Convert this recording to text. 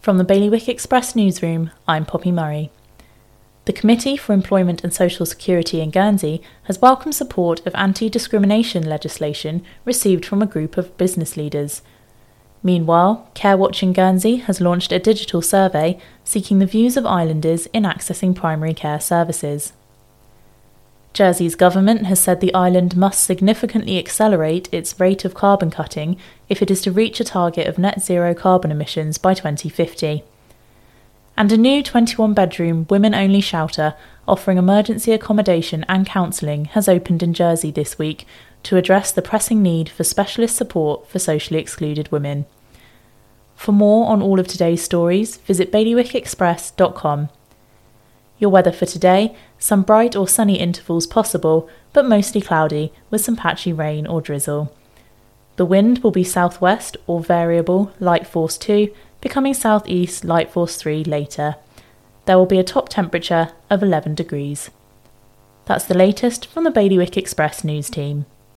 From the Bailiwick Express newsroom, I'm Poppy Murray. The Committee for Employment and Social Security in Guernsey has welcomed support of anti discrimination legislation received from a group of business leaders. Meanwhile, Care Watching Guernsey has launched a digital survey seeking the views of islanders in accessing primary care services. Jersey's government has said the island must significantly accelerate its rate of carbon cutting if it is to reach a target of net zero carbon emissions by 2050. And a new 21 bedroom women only shelter offering emergency accommodation and counselling has opened in Jersey this week to address the pressing need for specialist support for socially excluded women. For more on all of today's stories, visit bailiwickexpress.com. Your weather for today some bright or sunny intervals possible, but mostly cloudy, with some patchy rain or drizzle. The wind will be southwest or variable, light force 2, becoming southeast, light force 3 later. There will be a top temperature of 11 degrees. That's the latest from the Bailiwick Express news team.